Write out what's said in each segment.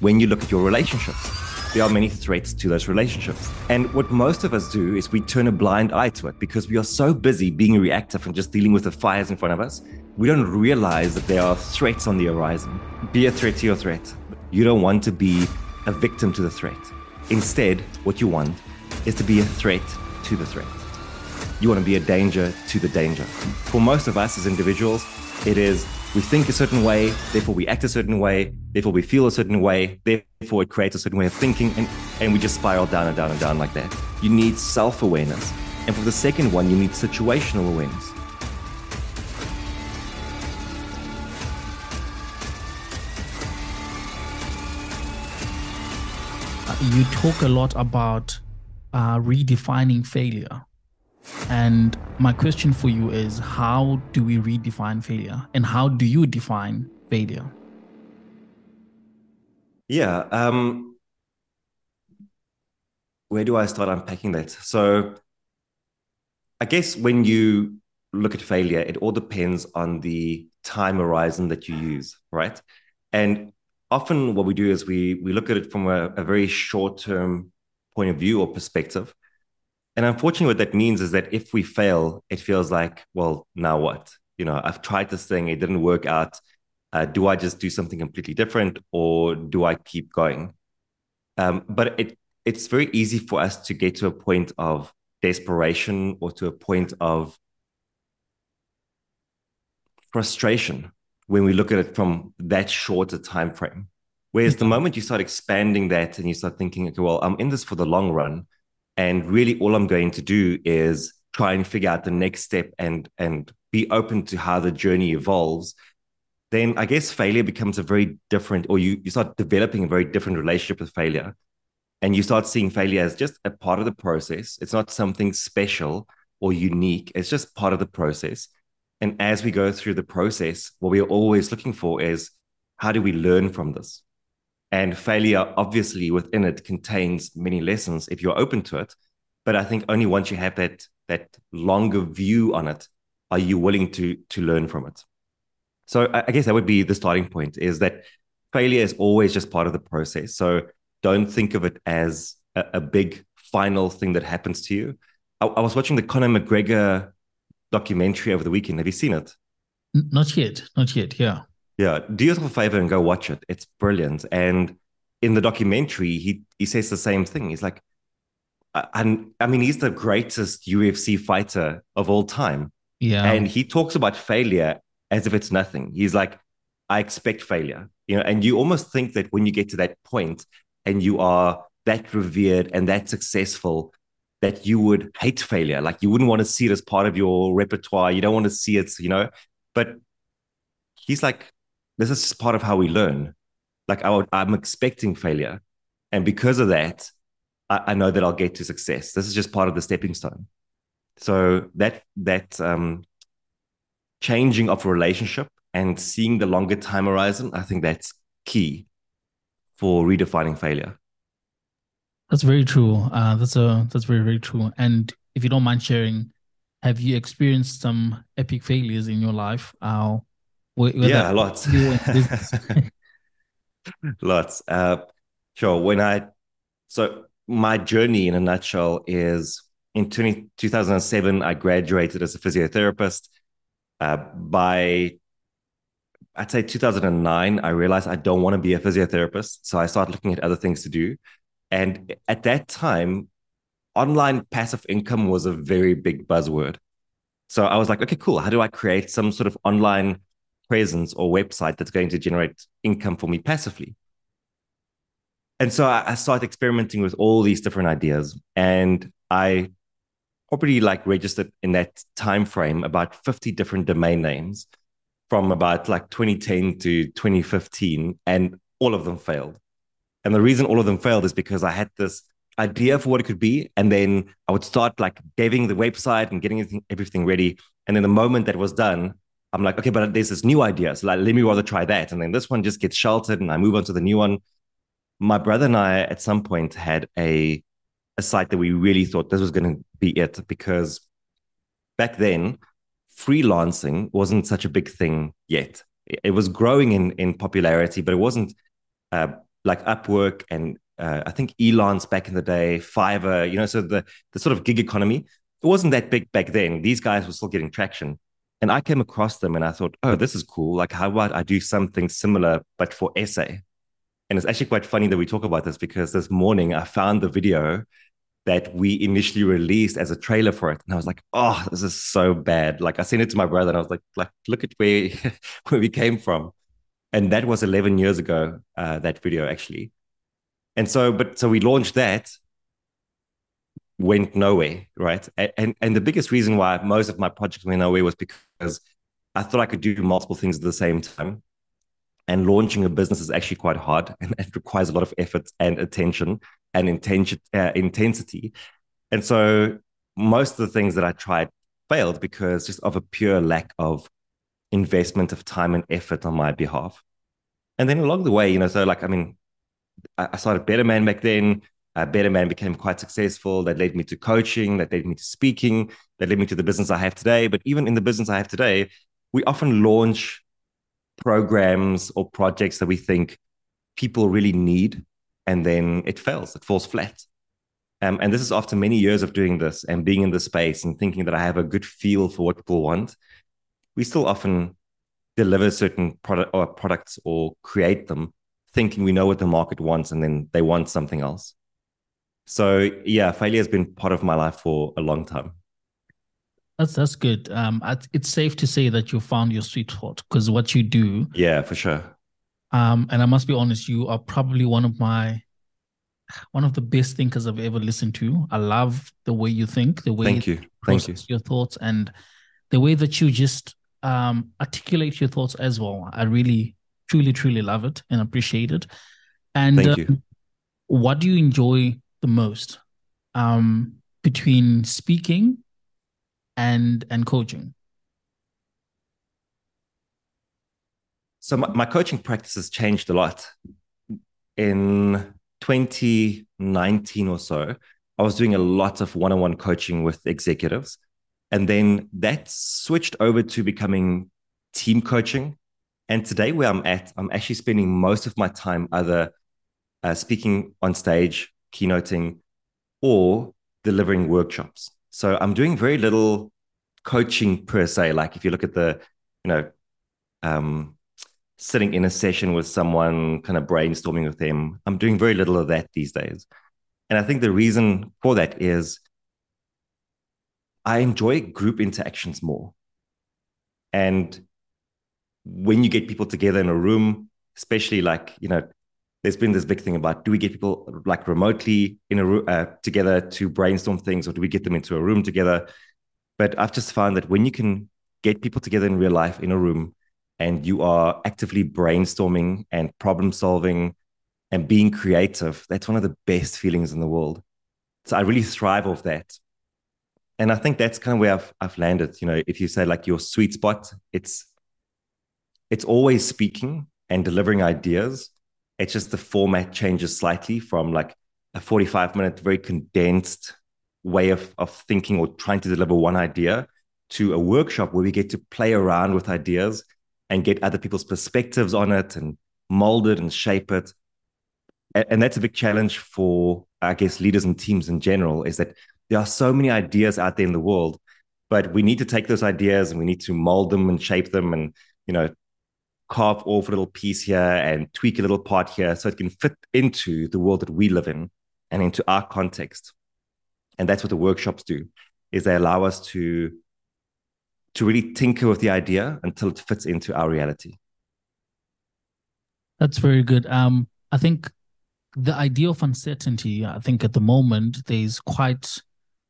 when you look at your relationships. There are many threats to those relationships. And what most of us do is we turn a blind eye to it because we are so busy being reactive and just dealing with the fires in front of us. We don't realize that there are threats on the horizon. Be a threat to your threat. You don't want to be a victim to the threat. Instead, what you want is to be a threat to the threat. You want to be a danger to the danger. For most of us as individuals, it is we think a certain way, therefore we act a certain way, therefore we feel a certain way, therefore it creates a certain way of thinking, and, and we just spiral down and down and down like that. You need self awareness. And for the second one, you need situational awareness. You talk a lot about uh, redefining failure. And my question for you is how do we redefine failure and how do you define failure? Yeah. Um, where do I start unpacking that? So, I guess when you look at failure, it all depends on the time horizon that you use, right? And often what we do is we we look at it from a, a very short term point of view or perspective and unfortunately, what that means is that if we fail, it feels like, well, now what? You know, I've tried this thing, it didn't work out. Uh, do I just do something completely different, or do I keep going? Um, but it it's very easy for us to get to a point of desperation or to a point of frustration when we look at it from that shorter time frame. Whereas the moment you start expanding that and you start thinking, okay, well, I'm in this for the long run and really all i'm going to do is try and figure out the next step and and be open to how the journey evolves then i guess failure becomes a very different or you you start developing a very different relationship with failure and you start seeing failure as just a part of the process it's not something special or unique it's just part of the process and as we go through the process what we're always looking for is how do we learn from this and failure, obviously, within it contains many lessons if you're open to it. But I think only once you have that that longer view on it, are you willing to to learn from it. So I, I guess that would be the starting point: is that failure is always just part of the process. So don't think of it as a, a big final thing that happens to you. I, I was watching the Conor McGregor documentary over the weekend. Have you seen it? Not yet. Not yet. Yeah. Yeah, do yourself a favor and go watch it. It's brilliant. And in the documentary, he he says the same thing. He's like, and I mean, he's the greatest UFC fighter of all time. Yeah. And he talks about failure as if it's nothing. He's like, I expect failure. You know, and you almost think that when you get to that point and you are that revered and that successful, that you would hate failure. Like you wouldn't want to see it as part of your repertoire. You don't want to see it, you know. But he's like, this is part of how we learn. Like I am expecting failure, and because of that, I, I, know that I'll get to success. This is just part of the stepping stone. So that that um, changing of relationship and seeing the longer time horizon, I think that's key for redefining failure. That's very true. Uh, that's a that's very very true. And if you don't mind sharing, have you experienced some epic failures in your life? Uh, yeah, lots. lots. Uh, sure. When I, so my journey in a nutshell is in 20, 2007, I graduated as a physiotherapist. Uh, by, I'd say 2009, I realized I don't want to be a physiotherapist. So I started looking at other things to do. And at that time, online passive income was a very big buzzword. So I was like, okay, cool. How do I create some sort of online presence or website that's going to generate income for me passively. And so I, started experimenting with all these different ideas. And I probably like registered in that time frame about 50 different domain names from about like 2010 to 2015 and all of them failed and the reason all of them failed is because i had this idea for what it could be and then i would start like deving the website and getting everything, ready and then the moment that was done I'm like, okay, but there's this new idea. So like, let me rather try that. And then this one just gets sheltered and I move on to the new one. My brother and I at some point had a a site that we really thought this was going to be it because back then freelancing wasn't such a big thing yet. It was growing in in popularity, but it wasn't uh, like Upwork and uh, I think Elance back in the day, Fiverr, you know, so the the sort of gig economy, it wasn't that big back then. These guys were still getting traction. And I came across them and I thought, oh, this is cool. Like, how about I do something similar, but for essay? And it's actually quite funny that we talk about this because this morning I found the video that we initially released as a trailer for it. And I was like, oh, this is so bad. Like I sent it to my brother and I was like, like look at where, where we came from. And that was 11 years ago, uh, that video actually. And so, but so we launched that, went nowhere, right? And and the biggest reason why most of my projects went nowhere was because I thought I could do multiple things at the same time. And launching a business is actually quite hard and it requires a lot of effort and attention and intention, uh, intensity. And so most of the things that I tried failed because just of a pure lack of investment of time and effort on my behalf. And then along the way, you know, so like, I mean, I started Better Man back then. Uh, Better Man became quite successful. That led me to coaching, that led me to speaking, that led me to the business I have today. But even in the business I have today, we often launch programs or projects that we think people really need, and then it fails, it falls flat. Um, and this is after many years of doing this and being in the space and thinking that I have a good feel for what people want. We still often deliver certain product or products or create them thinking we know what the market wants and then they want something else. So yeah, failure has been part of my life for a long time. That's that's good. Um, it's safe to say that you found your sweet spot because what you do. Yeah, for sure. Um, and I must be honest, you are probably one of my one of the best thinkers I've ever listened to. I love the way you think, the way thank you, thank you, your thoughts, and the way that you just um, articulate your thoughts as well. I really truly, truly love it and appreciate it. And Thank you. Um, what do you enjoy the most um, between speaking and and coaching? So my, my coaching practice has changed a lot. In 2019 or so, I was doing a lot of one-on-one coaching with executives. And then that switched over to becoming team coaching and today, where I'm at, I'm actually spending most of my time either uh, speaking on stage, keynoting, or delivering workshops. So I'm doing very little coaching per se. Like if you look at the, you know, um, sitting in a session with someone, kind of brainstorming with them, I'm doing very little of that these days. And I think the reason for that is I enjoy group interactions more. And when you get people together in a room, especially like, you know, there's been this big thing about do we get people like remotely in a uh, together to brainstorm things or do we get them into a room together? But I've just found that when you can get people together in real life in a room and you are actively brainstorming and problem solving and being creative, that's one of the best feelings in the world. So I really thrive off that. And I think that's kind of where I've, I've landed. You know, if you say like your sweet spot, it's it's always speaking and delivering ideas. It's just the format changes slightly from like a 45 minute, very condensed way of, of thinking or trying to deliver one idea to a workshop where we get to play around with ideas and get other people's perspectives on it and mold it and shape it. And, and that's a big challenge for, I guess, leaders and teams in general is that there are so many ideas out there in the world, but we need to take those ideas and we need to mold them and shape them and, you know, carve off a little piece here and tweak a little part here so it can fit into the world that we live in and into our context. And that's what the workshops do is they allow us to to really tinker with the idea until it fits into our reality. That's very good. Um i think the idea of uncertainty i think at the moment there's quite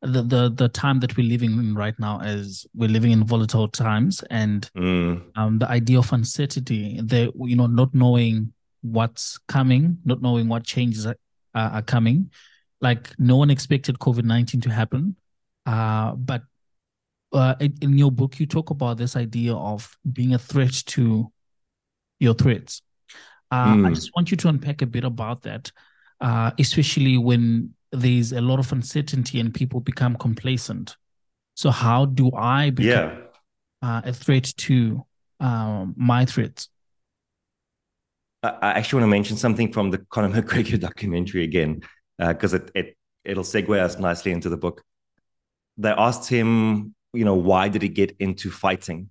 the the the time that we're living in right now is we're living in volatile times and mm. um, the idea of uncertainty the you know not knowing what's coming not knowing what changes are, are coming like no one expected covid-19 to happen uh, but uh, in your book you talk about this idea of being a threat to your threats uh, mm. i just want you to unpack a bit about that uh, especially when there's a lot of uncertainty and people become complacent. So how do I become yeah. uh, a threat to um, my threats? I actually want to mention something from the Conor McGregor documentary again, because uh, it, it it'll segue us nicely into the book. They asked him, you know, why did he get into fighting?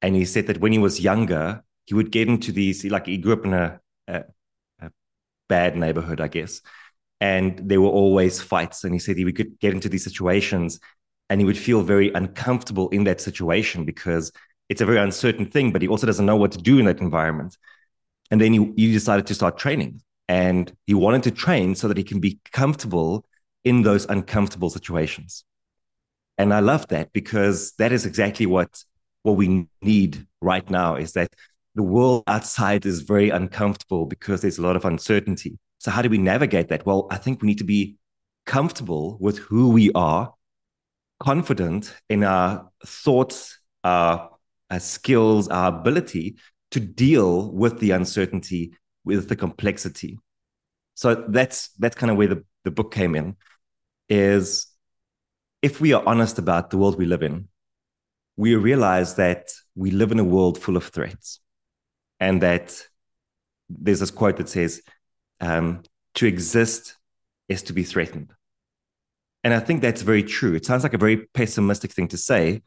And he said that when he was younger, he would get into these, like he grew up in a, a, a bad neighborhood, I guess. And there were always fights. And he said he would get into these situations and he would feel very uncomfortable in that situation because it's a very uncertain thing, but he also doesn't know what to do in that environment. And then he, he decided to start training and he wanted to train so that he can be comfortable in those uncomfortable situations. And I love that because that is exactly what what we need right now is that the world outside is very uncomfortable because there's a lot of uncertainty. So how do we navigate that? Well, I think we need to be comfortable with who we are, confident in our thoughts, our, our skills, our ability to deal with the uncertainty, with the complexity. So that's that's kind of where the, the book came in, is if we are honest about the world we live in, we realize that we live in a world full of threats. And that there's this quote that says, um, to exist is to be threatened. And I think that's very true. It sounds like a very pessimistic thing to say,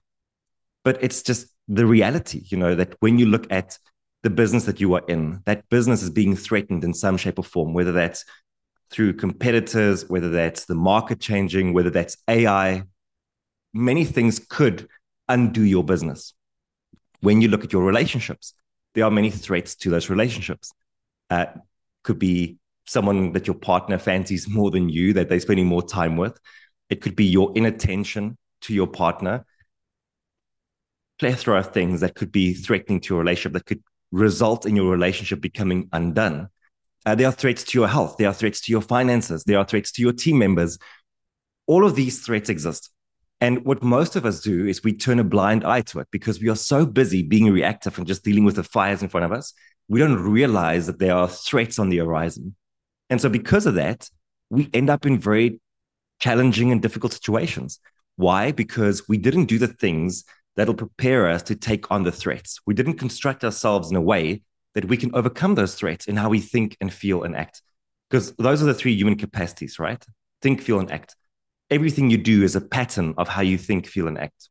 but it's just the reality, you know, that when you look at the business that you are in, that business is being threatened in some shape or form, whether that's through competitors, whether that's the market changing, whether that's AI, many things could undo your business. When you look at your relationships, there are many threats to those relationships. Uh, could be someone that your partner fancies more than you, that they're spending more time with. It could be your inattention to your partner. Plethora of things that could be threatening to your relationship that could result in your relationship becoming undone. Uh, there are threats to your health. There are threats to your finances. There are threats to your team members. All of these threats exist. And what most of us do is we turn a blind eye to it because we are so busy being reactive and just dealing with the fires in front of us. We don't realize that there are threats on the horizon. And so, because of that, we end up in very challenging and difficult situations. Why? Because we didn't do the things that'll prepare us to take on the threats. We didn't construct ourselves in a way that we can overcome those threats in how we think and feel and act. Because those are the three human capacities, right? Think, feel, and act everything you do is a pattern of how you think, feel, and act.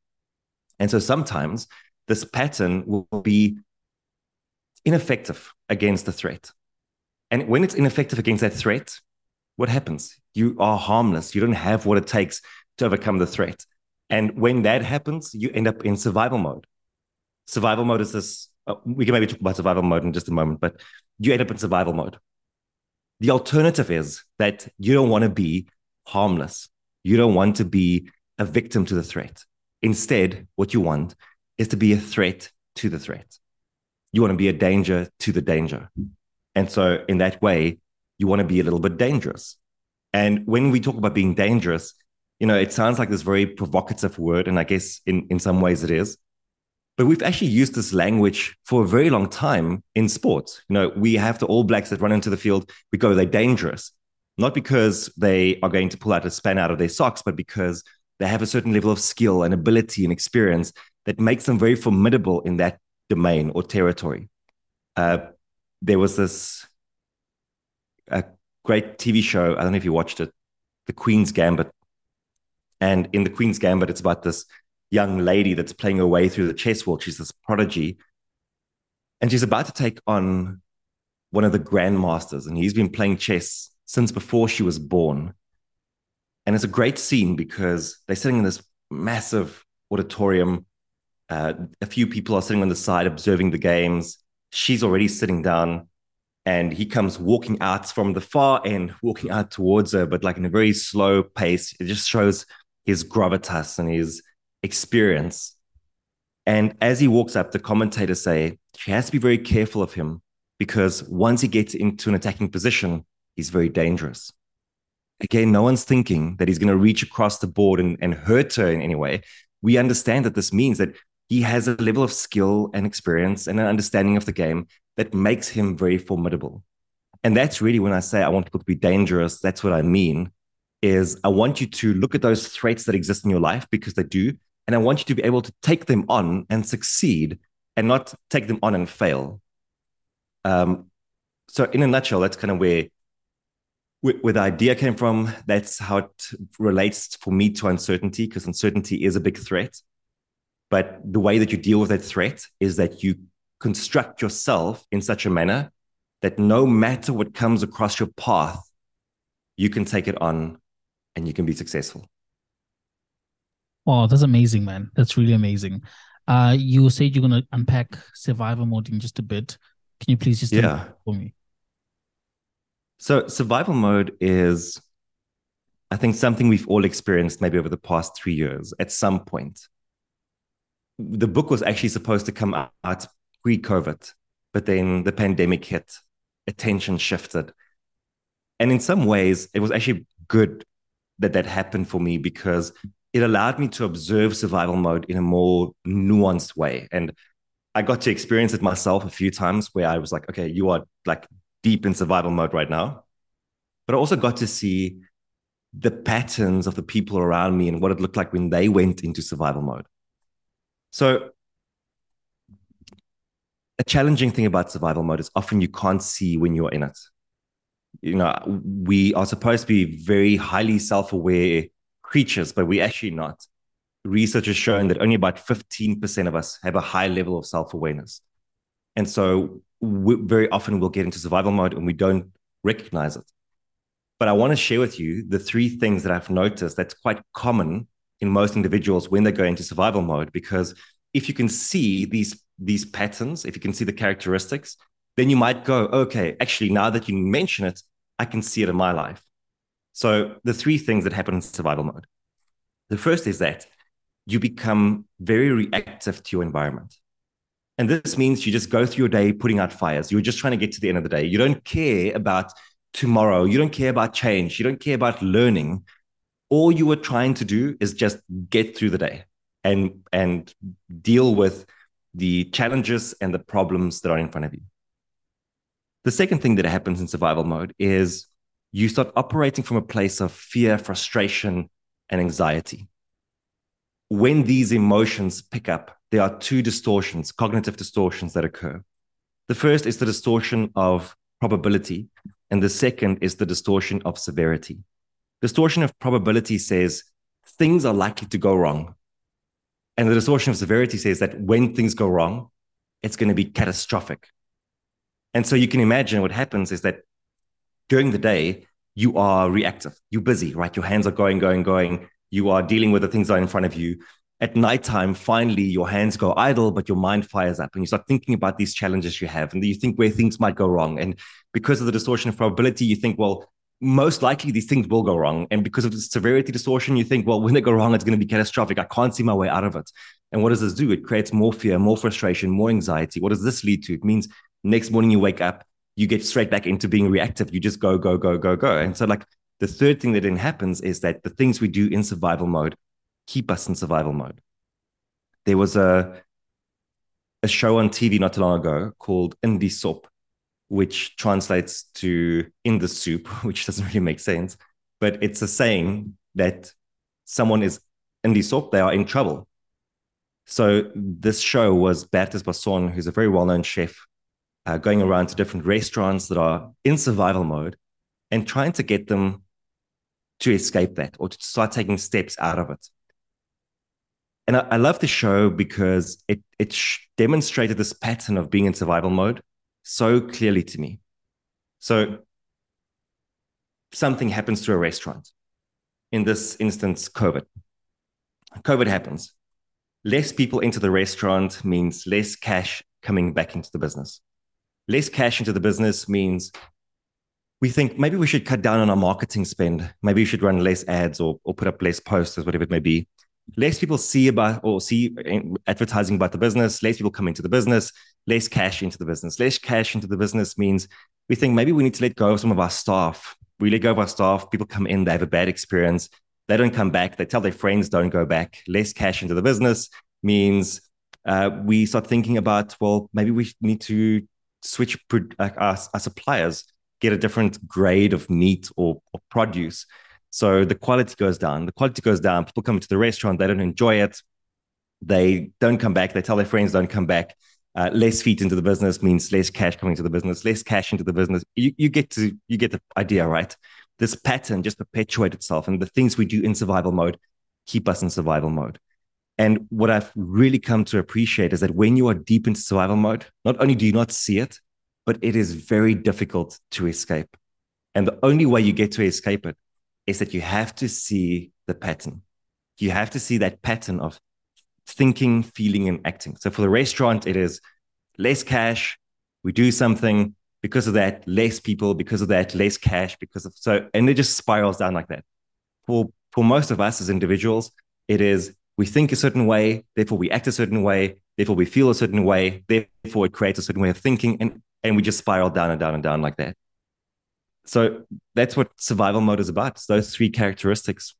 And so sometimes this pattern will be ineffective against the threat. And when it's ineffective against that threat, what happens? You are harmless. You don't have what it takes to overcome the threat. And when that happens, you end up in survival mode. Survival mode is this, uh, we can maybe talk about survival mode in just a moment, but you end up in survival mode. The alternative is that you don't want to be harmless. You don't want to be a victim to the threat. Instead, what you want is to be a threat to the threat. You want to be a danger to the danger. And so, in that way, you want to be a little bit dangerous. And when we talk about being dangerous, you know, it sounds like this very provocative word. And I guess in, in some ways it is. But we've actually used this language for a very long time in sports. You know, we have the All Blacks that run into the field, we go, they're dangerous not because they are going to pull out a span out of their socks, but because they have a certain level of skill and ability and experience that makes them very formidable in that domain or territory. Uh, there was this a great TV show. I don't know if you watched it, The Queen's Gambit. And in The Queen's Gambit, it's about this young lady that's playing her way through the chess world. She's this prodigy. And she's about to take on one of the grandmasters. And he's been playing chess since before she was born. And it's a great scene because they're sitting in this massive auditorium. Uh, a few people are sitting on the side observing the games. She's already sitting down, and he comes walking out from the far end, walking out towards her, but like in a very slow pace. It just shows his gravitas and his experience. And as he walks up, the commentators say she has to be very careful of him because once he gets into an attacking position, he's very dangerous. Again, no one's thinking that he's going to reach across the board and, and hurt her in any way. We understand that this means that he has a level of skill and experience and an understanding of the game that makes him very formidable. And that's really when I say I want people to be dangerous, that's what I mean is I want you to look at those threats that exist in your life because they do. And I want you to be able to take them on and succeed and not take them on and fail. Um, so in a nutshell, that's kind of where where the idea came from. That's how it relates for me to uncertainty, because uncertainty is a big threat. But the way that you deal with that threat is that you construct yourself in such a manner that no matter what comes across your path, you can take it on and you can be successful. Oh, that's amazing, man. That's really amazing. Uh, you said you're going to unpack survival mode in just a bit. Can you please just yeah for me? So survival mode is, I think, something we've all experienced maybe over the past three years at some point. The book was actually supposed to come out pre-COVID, but then the pandemic hit, attention shifted, and in some ways, it was actually good that that happened for me because it allowed me to observe survival mode in a more nuanced way. And I got to experience it myself a few times where I was like, okay, you are like deep in survival mode right now. But I also got to see the patterns of the people around me and what it looked like when they went into survival mode. So, a challenging thing about survival mode is often you can't see when you're in it. You know, we are supposed to be very highly self aware creatures, but we're actually not. Research has shown that only about 15% of us have a high level of self awareness. And so we, very often we'll get into survival mode and we don't recognize it. But I want to share with you the three things that I've noticed that's quite common in most individuals when they go into survival mode. Because if you can see these, these patterns, if you can see the characteristics, then you might go, okay, actually, now that you mention it, I can see it in my life. So the three things that happen in survival mode. The first is that you become very reactive to your environment. And this means you just go through your day putting out fires. You're just trying to get to the end of the day. You don't care about tomorrow. You don't care about change. You don't care about learning. All you are trying to do is just get through the day and and deal with the challenges and the problems that are in front of you. The second thing that happens in survival mode is you start operating from a place of fear, frustration, and anxiety. When these emotions pick up, there are two distortions, cognitive distortions that occur. The first is the distortion of probability, and the second is the distortion of severity. Distortion of probability says things are likely to go wrong. And the distortion of severity says that when things go wrong, it's going to be catastrophic. And so you can imagine what happens is that during the day, you are reactive, you're busy, right? Your hands are going, going, going. You are dealing with the things that are in front of you at nighttime, finally, your hands go idle, but your mind fires up and you start thinking about these challenges you have. And you think where things might go wrong. And because of the distortion of probability, you think, well, most likely these things will go wrong. And because of the severity distortion, you think, well, when they go wrong, it's going to be catastrophic. I can't see my way out of it. And what does this do? It creates more fear, more frustration, more anxiety. What does this lead to? It means next morning you wake up, you get straight back into being reactive. You just go, go, go, go, go. And so, like, the third thing that then happens is that the things we do in survival mode keep us in survival mode. There was a a show on TV not too long ago called In die Sop, which translates to in the soup, which doesn't really make sense. But it's a saying that someone is in die soup, they are in trouble. So this show was Bertus Basson, who's a very well-known chef, uh, going around to different restaurants that are in survival mode and trying to get them to escape that or to start taking steps out of it. And I, I love the show because it it sh- demonstrated this pattern of being in survival mode so clearly to me. So something happens to a restaurant. In this instance, COVID. COVID happens. Less people into the restaurant means less cash coming back into the business. Less cash into the business means we think maybe we should cut down on our marketing spend. Maybe we should run less ads or, or put up less posters, whatever it may be less people see about or see advertising about the business, less people come into the business, less cash into the business. Less cash into the business means we think maybe we need to let go of some of our staff. We let go of our staff, people come in, they have a bad experience, they don't come back, they tell their friends don't go back. Less cash into the business means uh, we start thinking about, well, maybe we need to switch our, our suppliers, get a different grade of meat or, or produce. So the quality goes down. The quality goes down. People come to the restaurant, they don't enjoy it. They don't come back. They tell their friends don't come back. uh, less feet into the business means less cash coming to the business, less cash into the business. You, you get to you get the idea, right? This pattern just perpetuates itself, and the things we do in survival mode keep us in survival mode. And what I've really come to appreciate is that when you are deep into survival mode, not only do you not see it, but it is very difficult to escape. And the only way you get to escape it is that you have to see the pattern. You have to see that pattern of thinking, feeling, and acting. So for the restaurant, it is less cash. We do something because of that, less people, because of that, less cash, because of so, and it just spirals down like that. For for most of us as individuals, it is we think a certain way, therefore we act a certain way, therefore we feel a certain way, therefore it creates a certain way of thinking, and and we just spiral down and down and down like that. So that's what survival mode is about. It's those three characteristics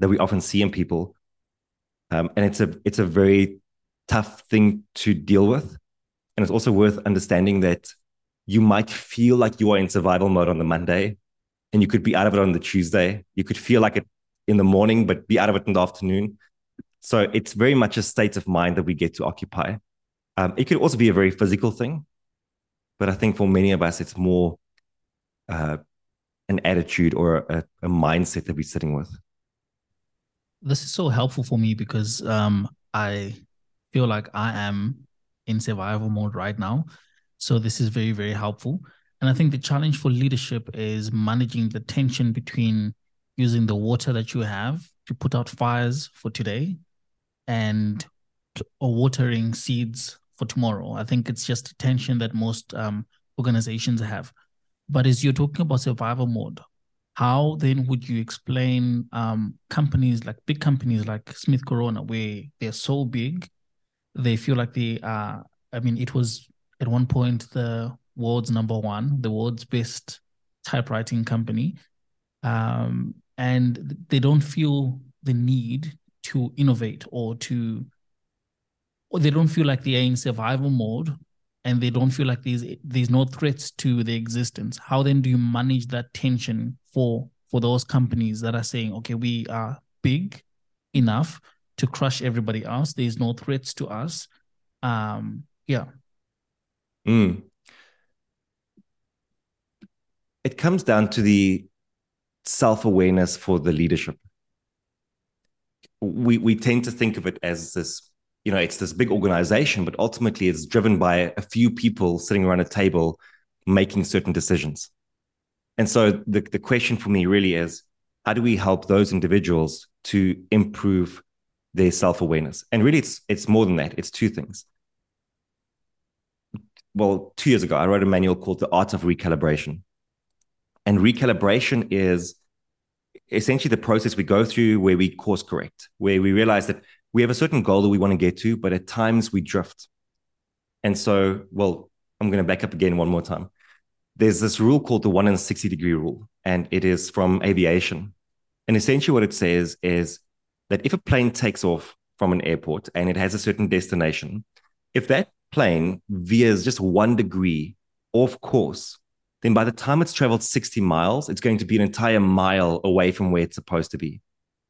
that we often see in people. Um, and it's a it's a very tough thing to deal with. And it's also worth understanding that you might feel like you are in survival mode on the monday and you could be out of it on the tuesday. You could feel like it in the morning but be out of it in the afternoon. So it's very much a state of mind that we get to occupy. Um, it could also be a very physical thing but i think for many of us it's more uh, an attitude or a, a mindset that we're sitting with this is so helpful for me because um, I feel like I am in survival mode right now. So this is very, very helpful. And I think the challenge for leadership is managing the tension between using the water that you have to put out fires for today and watering seeds for tomorrow. I think it's just a tension that most um, organizations have. But as you're talking about survival mode, how then would you explain um, companies like big companies like Smith Corona, where they're so big, they feel like they are? I mean, it was at one point the world's number one, the world's best typewriting company, um, and they don't feel the need to innovate or to, or they don't feel like they are in survival mode and they don't feel like there's there's no threats to their existence how then do you manage that tension for for those companies that are saying okay we are big enough to crush everybody else. There's no threats to us. Um yeah. Mm. it comes down to the self-awareness for the leadership. We we tend to think of it as this you know it's this big organization but ultimately it's driven by a few people sitting around a table making certain decisions. And so the, the question for me really is how do we help those individuals to improve their self-awareness? And really it's it's more than that. It's two things. Well two years ago i wrote a manual called the art of recalibration. And recalibration is essentially the process we go through where we course correct where we realize that we have a certain goal that we want to get to, but at times we drift. And so, well, I'm going to back up again one more time. There's this rule called the one in 60 degree rule, and it is from aviation. And essentially, what it says is that if a plane takes off from an airport and it has a certain destination, if that plane veers just one degree off course, then by the time it's traveled 60 miles, it's going to be an entire mile away from where it's supposed to be.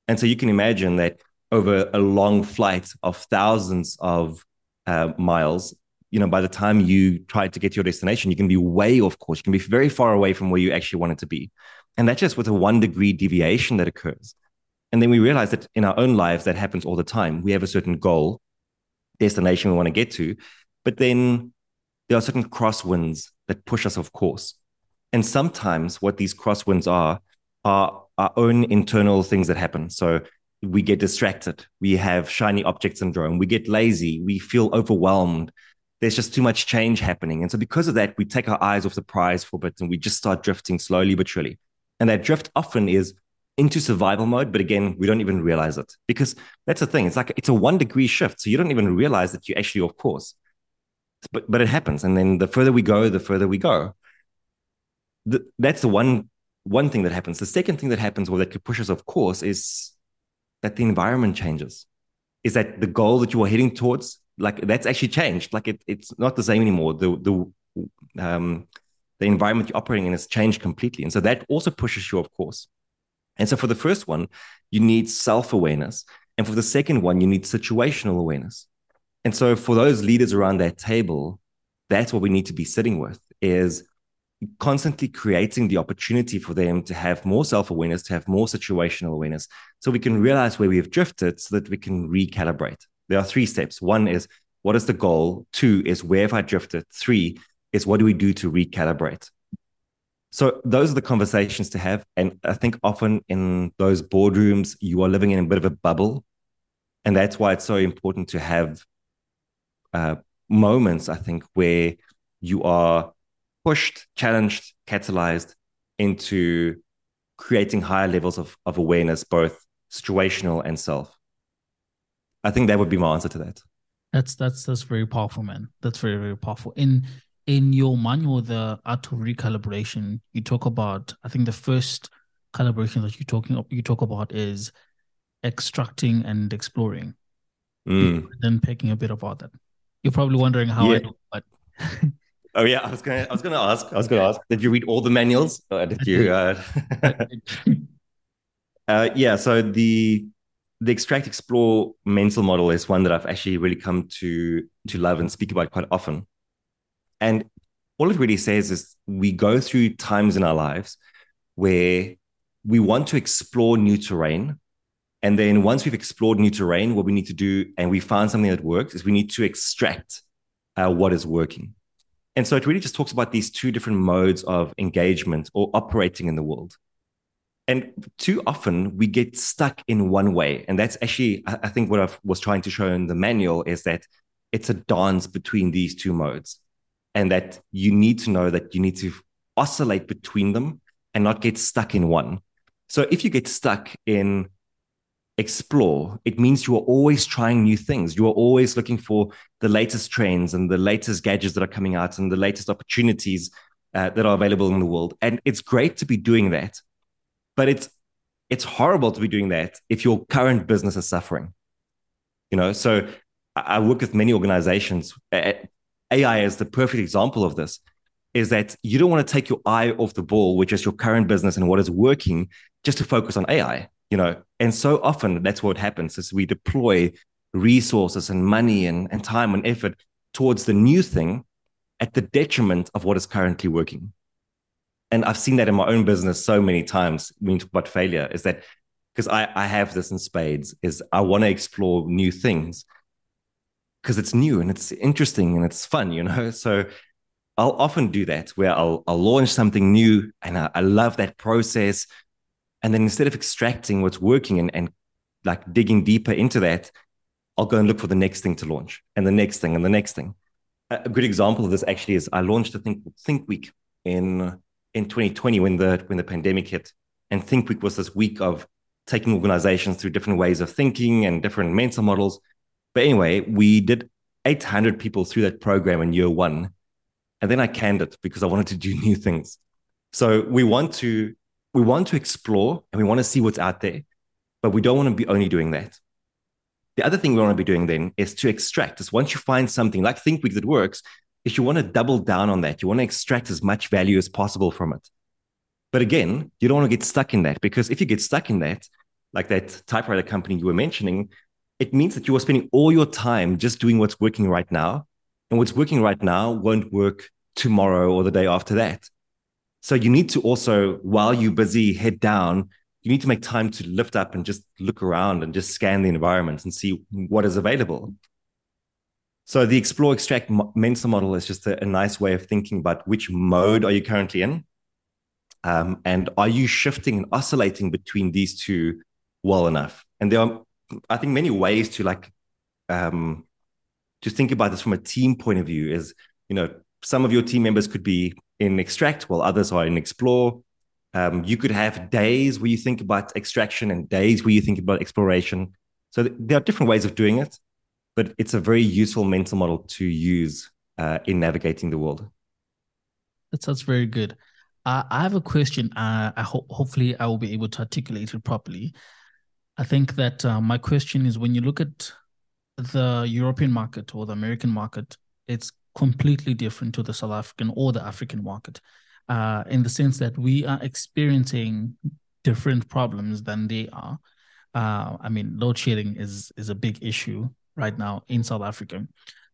And so you can imagine that over a long flight of thousands of uh, miles, you know, by the time you try to get to your destination, you can be way off course. You can be very far away from where you actually wanted to be. And that's just with a one degree deviation that occurs. And then we realize that in our own lives, that happens all the time. We have a certain goal, destination we want to get to, but then there are certain crosswinds that push us off course. And sometimes what these crosswinds are, are our own internal things that happen. So we get distracted. We have shiny object syndrome. We get lazy. We feel overwhelmed. There's just too much change happening. And so, because of that, we take our eyes off the prize for a bit and we just start drifting slowly but surely. And that drift often is into survival mode. But again, we don't even realize it because that's the thing. It's like it's a one degree shift. So, you don't even realize that you're actually off course. But, but it happens. And then the further we go, the further we go. The, that's the one one thing that happens. The second thing that happens, or that could push us off course, is that the environment changes. Is that the goal that you are heading towards? Like that's actually changed. Like it, it's not the same anymore. The the um the environment you're operating in has changed completely. And so that also pushes you of course. And so for the first one you need self-awareness. And for the second one you need situational awareness. And so for those leaders around that table, that's what we need to be sitting with is constantly creating the opportunity for them to have more self-awareness, to have more situational awareness, so we can realize where we've drifted so that we can recalibrate. There are three steps. One is what is the goal? Two is where have I drifted? Three is what do we do to recalibrate? So those are the conversations to have. And I think often in those boardrooms, you are living in a bit of a bubble. And that's why it's so important to have uh, moments, I think, where you are pushed, challenged, catalyzed into creating higher levels of, of awareness, both situational and self. I think that would be my answer to that. That's that's that's very powerful, man. That's very, very powerful. In in your manual, the art of recalibration, you talk about, I think the first calibration that you're talking you talk about is extracting and exploring. Mm. Then picking a bit about that. You're probably wondering how yeah. I do, but Oh yeah, I was gonna I was gonna ask. I was gonna ask. Did you read all the manuals? Or did you uh... uh, yeah, so the the extract explore mental model is one that I've actually really come to to love and speak about quite often. And all it really says is we go through times in our lives where we want to explore new terrain. And then once we've explored new terrain, what we need to do, and we find something that works, is we need to extract uh, what is working. And so it really just talks about these two different modes of engagement or operating in the world. And too often we get stuck in one way. And that's actually, I think, what I was trying to show in the manual is that it's a dance between these two modes and that you need to know that you need to oscillate between them and not get stuck in one. So if you get stuck in explore, it means you are always trying new things. You are always looking for the latest trends and the latest gadgets that are coming out and the latest opportunities uh, that are available in the world. And it's great to be doing that, but it's it's horrible to be doing that if your current business is suffering. You know, so I work with many organizations. AI is the perfect example of this is that you don't want to take your eye off the ball, which is your current business and what is working, just to focus on AI. You know, and so often that's what happens is we deploy resources and money and, and time and effort towards the new thing at the detriment of what is currently working. And I've seen that in my own business so many times when you talk about failure, is that because I, I have this in spades, is I want to explore new things because it's new and it's interesting and it's fun, you know. So I'll often do that where I'll I'll launch something new and I, I love that process. And then instead of extracting what's working and, and like digging deeper into that, I'll go and look for the next thing to launch and the next thing and the next thing. A good example of this actually is I launched a Think Think Week in in 2020 when the when the pandemic hit. And Think Week was this week of taking organizations through different ways of thinking and different mental models but anyway, we did 800 people through that program in year one. And then I canned it because I wanted to do new things. So we want to we want to explore and we want to see what's out there, but we don't want to be only doing that. The other thing we want to be doing then is to extract. Is once you find something like ThinkWeek that works, is you want to double down on that. You want to extract as much value as possible from it. But again, you don't want to get stuck in that because if you get stuck in that, like that typewriter company you were mentioning, it means that you are spending all your time just doing what's working right now. And what's working right now won't work tomorrow or the day after that. So you need to also, while you're busy head down, you need to make time to lift up and just look around and just scan the environment and see what is available. So the explore extract mental model is just a, a nice way of thinking about which mode are you currently in, um, and are you shifting and oscillating between these two well enough? And there are I think many ways to like um to think about this from a team point of view is you know some of your team members could be in extract while others are in explore. Um, you could have days where you think about extraction and days where you think about exploration. So th- there are different ways of doing it but it's a very useful mental model to use uh, in navigating the world. That sounds very good. Uh, i have a question uh, i hope hopefully i will be able to articulate it properly. I think that uh, my question is when you look at the European market or the American market, it's completely different to the South African or the African market, uh, in the sense that we are experiencing different problems than they are. Uh, I mean, load shedding is is a big issue. right now in South Africa.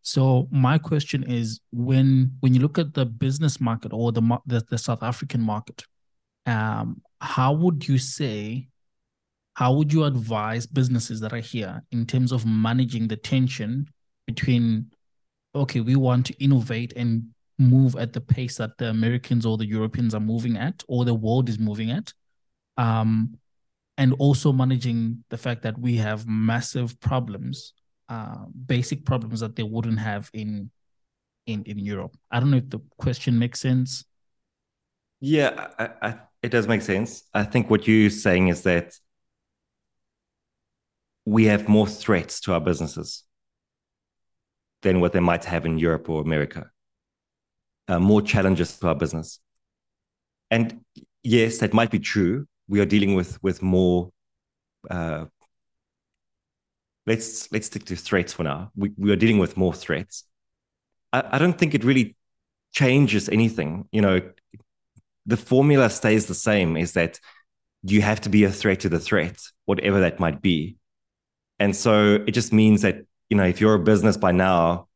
So my question is, when when you look at the business market or the the, the South African market, um, how would you say, how would you advise businesses that are here in terms of managing the tension between, okay, we want to innovate and move at the pace that the Americans or the Europeans are moving at, or the world is moving at, um, and also managing the fact that we have massive problems, uh, basic problems that they wouldn't have in in in Europe. I don't know if the question makes sense. Yeah, I, I, it does make sense. I think what you're saying is that we have more threats to our businesses than what they might have in Europe or America. Uh, more challenges to our business. And yes, that might be true. We are dealing with with more. Uh, let's let's stick to threats for now. We we are dealing with more threats. I, I don't think it really changes anything. You know, the formula stays the same. Is that you have to be a threat to the threat, whatever that might be. And so it just means that you know if you're a business by now,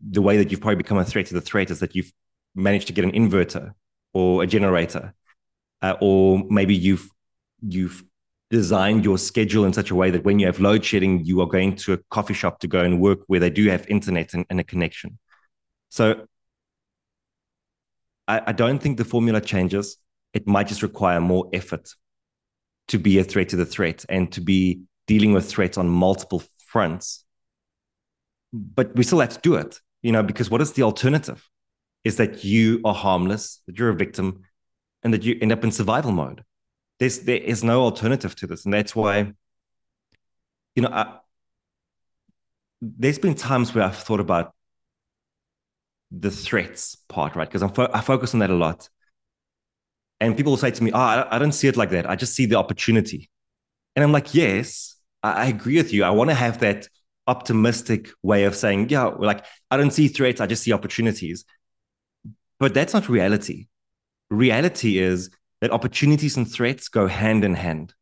the way that you've probably become a threat to the threat is that you've managed to get an inverter or a generator, uh, or maybe you've you've designed your schedule in such a way that when you have load shedding, you are going to a coffee shop to go and work where they do have internet and, and a connection. So I, I don't think the formula changes. It might just require more effort to be a threat to the threat and to be dealing with threats on multiple fronts. But we still have to do it, you know, because what is the alternative? is that you are harmless, that you're a victim, and that you end up in survival mode. There's there is no alternative to this, and that's why, you know, I, there's been times where I've thought about the threats part, right? Because fo- I focus on that a lot, and people will say to me, "Oh, I, I don't see it like that. I just see the opportunity," and I'm like, "Yes, I, I agree with you. I want to have that." Optimistic way of saying, yeah, like I don't see threats, I just see opportunities. But that's not reality. Reality is that opportunities and threats go hand in hand.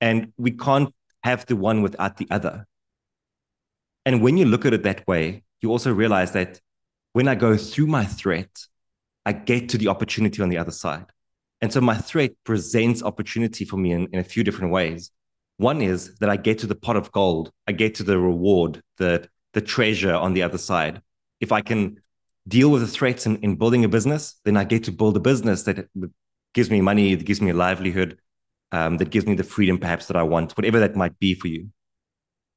And we can't have the one without the other. And when you look at it that way, you also realize that when I go through my threat, I get to the opportunity on the other side. And so my threat presents opportunity for me in, in a few different ways. One is that I get to the pot of gold, I get to the reward, the, the treasure on the other side. If I can deal with the threats in, in building a business, then I get to build a business that gives me money, that gives me a livelihood, um, that gives me the freedom perhaps that I want, whatever that might be for you.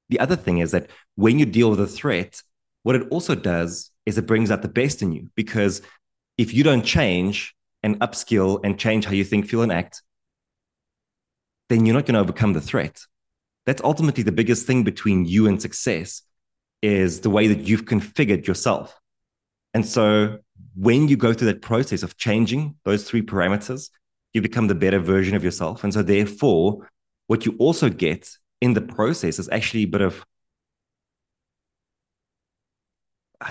The other thing is that when you deal with a threat, what it also does is it brings out the best in you because if you don't change and upskill and change how you think, feel, and act, then you're not going to overcome the threat. That's ultimately the biggest thing between you and success is the way that you've configured yourself. And so when you go through that process of changing those three parameters, you become the better version of yourself. And so therefore, what you also get in the process is actually a bit of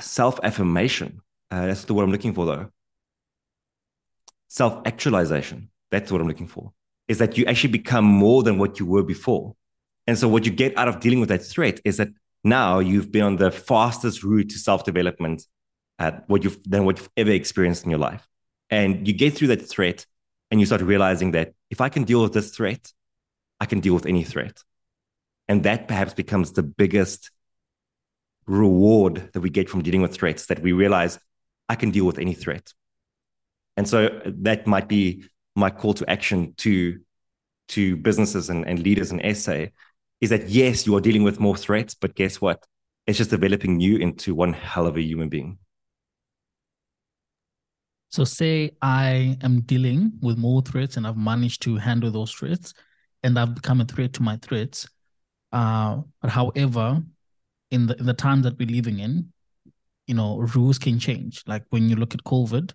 self affirmation. Uh, that's the word I'm looking for, though. Self actualization. That's what I'm looking for. Is that you actually become more than what you were before. And so, what you get out of dealing with that threat is that now you've been on the fastest route to self development at uh, what you've than what you've ever experienced in your life. And you get through that threat and you start realizing that if I can deal with this threat, I can deal with any threat. And that perhaps becomes the biggest reward that we get from dealing with threats that we realize I can deal with any threat. And so that might be my call to action to, to businesses and, and leaders in SA is that yes, you are dealing with more threats, but guess what? It's just developing you into one hell of a human being. So, say I am dealing with more threats and I've managed to handle those threats and I've become a threat to my threats. Uh, but however, in the in the time that we're living in, you know, rules can change. Like when you look at COVID,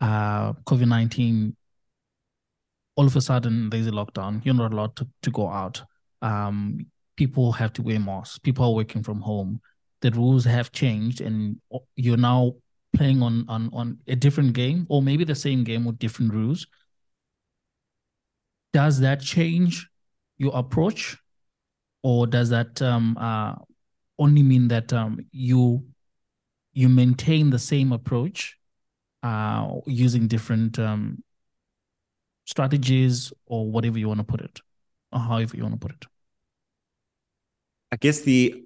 uh, COVID nineteen, all of a sudden there's a lockdown. You're not allowed to, to go out. Um, people have to wear masks. People are working from home. The rules have changed, and you're now playing on on on a different game or maybe the same game with different rules does that change your approach or does that um uh only mean that um, you you maintain the same approach uh, using different um, strategies or whatever you want to put it, or however you want to put it. I guess the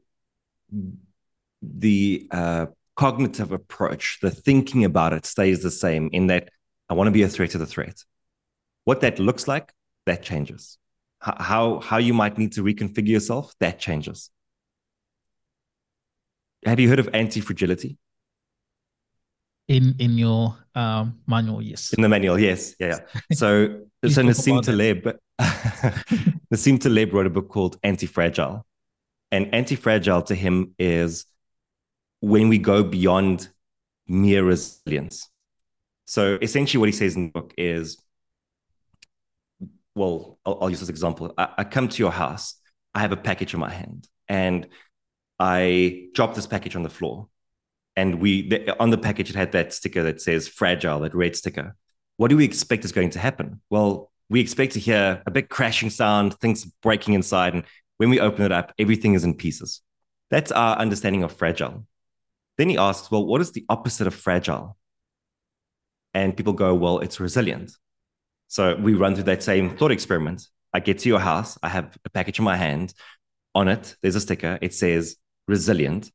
the uh, cognitive approach, the thinking about it stays the same in that I want to be a threat to the threat. What that looks like, that changes. How, how you might need to reconfigure yourself, that changes. Have you heard of anti-fragility? In in your um, manual, yes. In the manual, yes, yeah. yeah. So so Nassim Taleb, Nassim Taleb wrote a book called Anti-Fragile, and anti-fragile to him is when we go beyond mere resilience. So essentially, what he says in the book is, well, I'll, I'll use this example. I, I come to your house, I have a package in my hand, and I drop this package on the floor. And we on the package it had that sticker that says fragile, that red sticker. What do we expect is going to happen? Well, we expect to hear a big crashing sound, things breaking inside, and when we open it up, everything is in pieces. That's our understanding of fragile. Then he asks, well, what is the opposite of fragile? And people go, well, it's resilient. So we run through that same thought experiment. I get to your house, I have a package in my hand. On it, there's a sticker. It says resilient.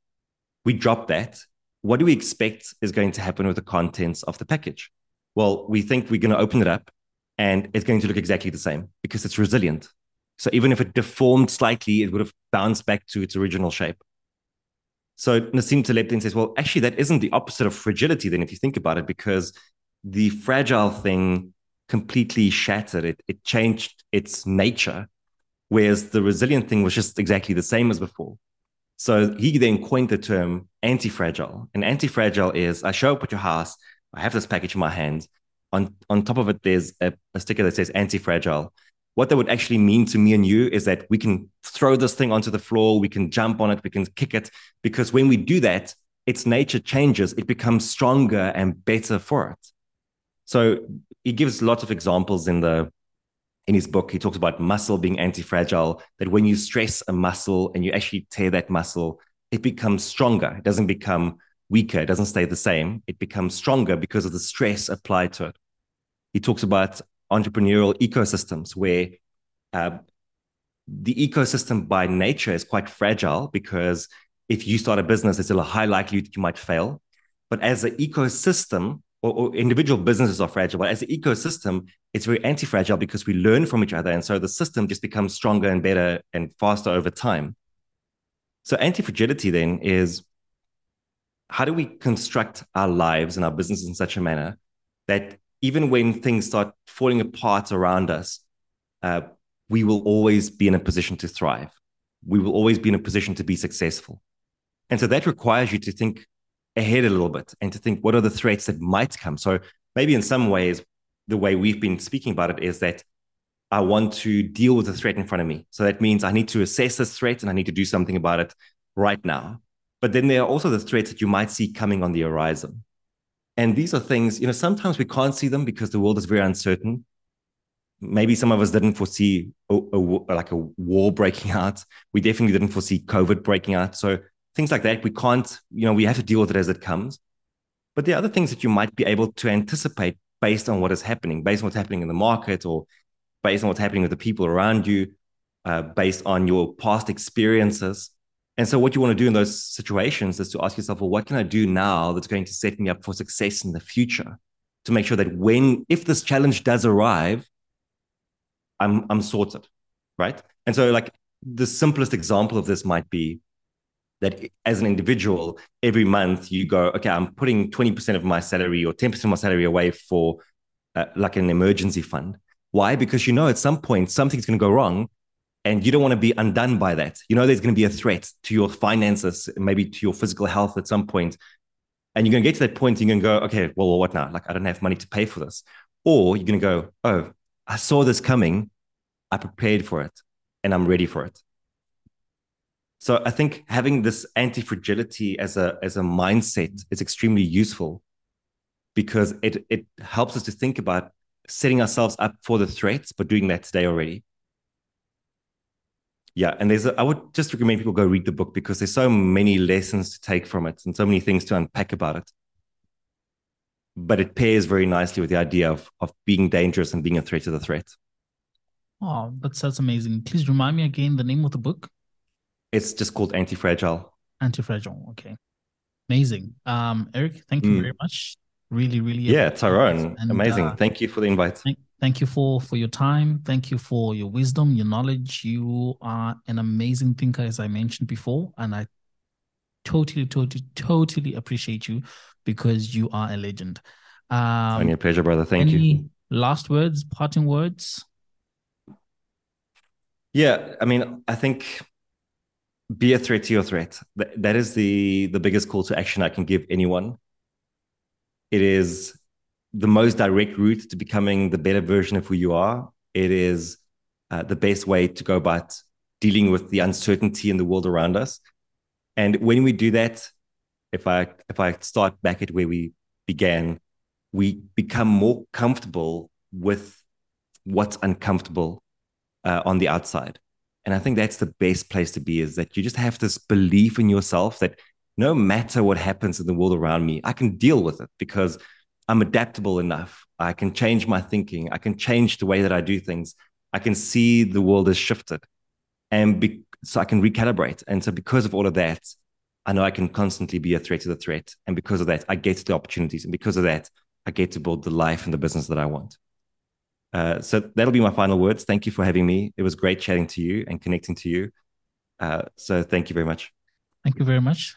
We drop that. What do we expect is going to happen with the contents of the package? Well, we think we're going to open it up and it's going to look exactly the same because it's resilient. So even if it deformed slightly, it would have bounced back to its original shape. So Nassim Taleb then says, well, actually, that isn't the opposite of fragility, then, if you think about it, because the fragile thing completely shattered, it, it changed its nature, whereas the resilient thing was just exactly the same as before. So he then coined the term anti fragile. And anti fragile is I show up at your house, I have this package in my hand. On, on top of it, there's a, a sticker that says anti fragile what that would actually mean to me and you is that we can throw this thing onto the floor, we can jump on it, we can kick it, because when we do that, its nature changes, it becomes stronger and better for it. So he gives lots of examples in the in his book. He talks about muscle being anti-fragile, that when you stress a muscle and you actually tear that muscle, it becomes stronger. It doesn't become weaker, it doesn't stay the same. It becomes stronger because of the stress applied to it. He talks about entrepreneurial ecosystems where uh, the ecosystem by nature is quite fragile because if you start a business, it's a high likelihood that you might fail. But as an ecosystem, or, or, individual businesses are fragile, but as an ecosystem, it's very anti-fragile because we learn from each other. And so the system just becomes stronger and better and faster over time. So anti-fragility then is how do we construct our lives and our businesses in such a manner that even when things start falling apart around us, uh, we will always be in a position to thrive. We will always be in a position to be successful. And so that requires you to think ahead a little bit and to think what are the threats that might come. So maybe in some ways, the way we've been speaking about it is that I want to deal with the threat in front of me. So that means I need to assess this threat and I need to do something about it right now. But then there are also the threats that you might see coming on the horizon. And these are things, you know, sometimes we can't see them because the world is very uncertain. Maybe some of us didn't foresee a, a, like a war breaking out. We definitely didn't foresee COVID breaking out. So things like that, we can't, you know, we have to deal with it as it comes. But there are other things that you might be able to anticipate based on what is happening, based on what's happening in the market or based on what's happening with the people around you, uh, based on your past experiences. And so, what you want to do in those situations is to ask yourself, well, what can I do now that's going to set me up for success in the future to make sure that when, if this challenge does arrive, I'm, I'm sorted, right? And so, like, the simplest example of this might be that as an individual, every month you go, okay, I'm putting 20% of my salary or 10% of my salary away for uh, like an emergency fund. Why? Because you know at some point something's going to go wrong and you don't want to be undone by that. You know, there's going to be a threat to your finances, maybe to your physical health at some point. And you're going to get to that point, and you're going to go, okay, well, what now? Like, I don't have money to pay for this. Or you're going to go, oh, I saw this coming. I prepared for it and I'm ready for it. So I think having this anti-fragility as a as a mindset is extremely useful because it it helps us to think about setting ourselves up for the threats, but doing that today already. yeah, and there's a, I would just recommend people go read the book because there's so many lessons to take from it and so many things to unpack about it. But it pairs very nicely with the idea of of being dangerous and being a threat to the threat. Oh, that sounds amazing. Please remind me again the name of the book. It's just called Anti-Fragile. Anti-Fragile. Okay. Amazing. Um, Eric, thank you Mm. very much. Really, really. Yeah, Tyrone. And, amazing. uh, Thank you for the invite. Thank, thank you for for your time. Thank you for your wisdom, your knowledge. You are an amazing thinker, as I mentioned before, and I totally, totally, totally appreciate you because you are a legend. Um, Only a pleasure, brother. Thank any you. last words, parting words? Yeah, I mean, I think be a threat to your threat. That, is the the biggest call to action I can give anyone. It is the most direct route to becoming the better version of who you are. It is uh, the best way to go about dealing with the uncertainty in the world around us. And when we do that, if I if I start back at where we began, we become more comfortable with what's uncomfortable uh, on the outside. And I think that's the best place to be is that you just have this belief in yourself that no matter what happens in the world around me, I can deal with it because I'm adaptable enough. I can change my thinking. I can change the way that I do things. I can see the world has shifted. And be, so I can recalibrate. And so, because of all of that, I know I can constantly be a threat to the threat. And because of that, I get the opportunities. And because of that, I get to build the life and the business that I want. Uh, so that'll be my final words. Thank you for having me. It was great chatting to you and connecting to you. Uh, so thank you very much. Thank you very much.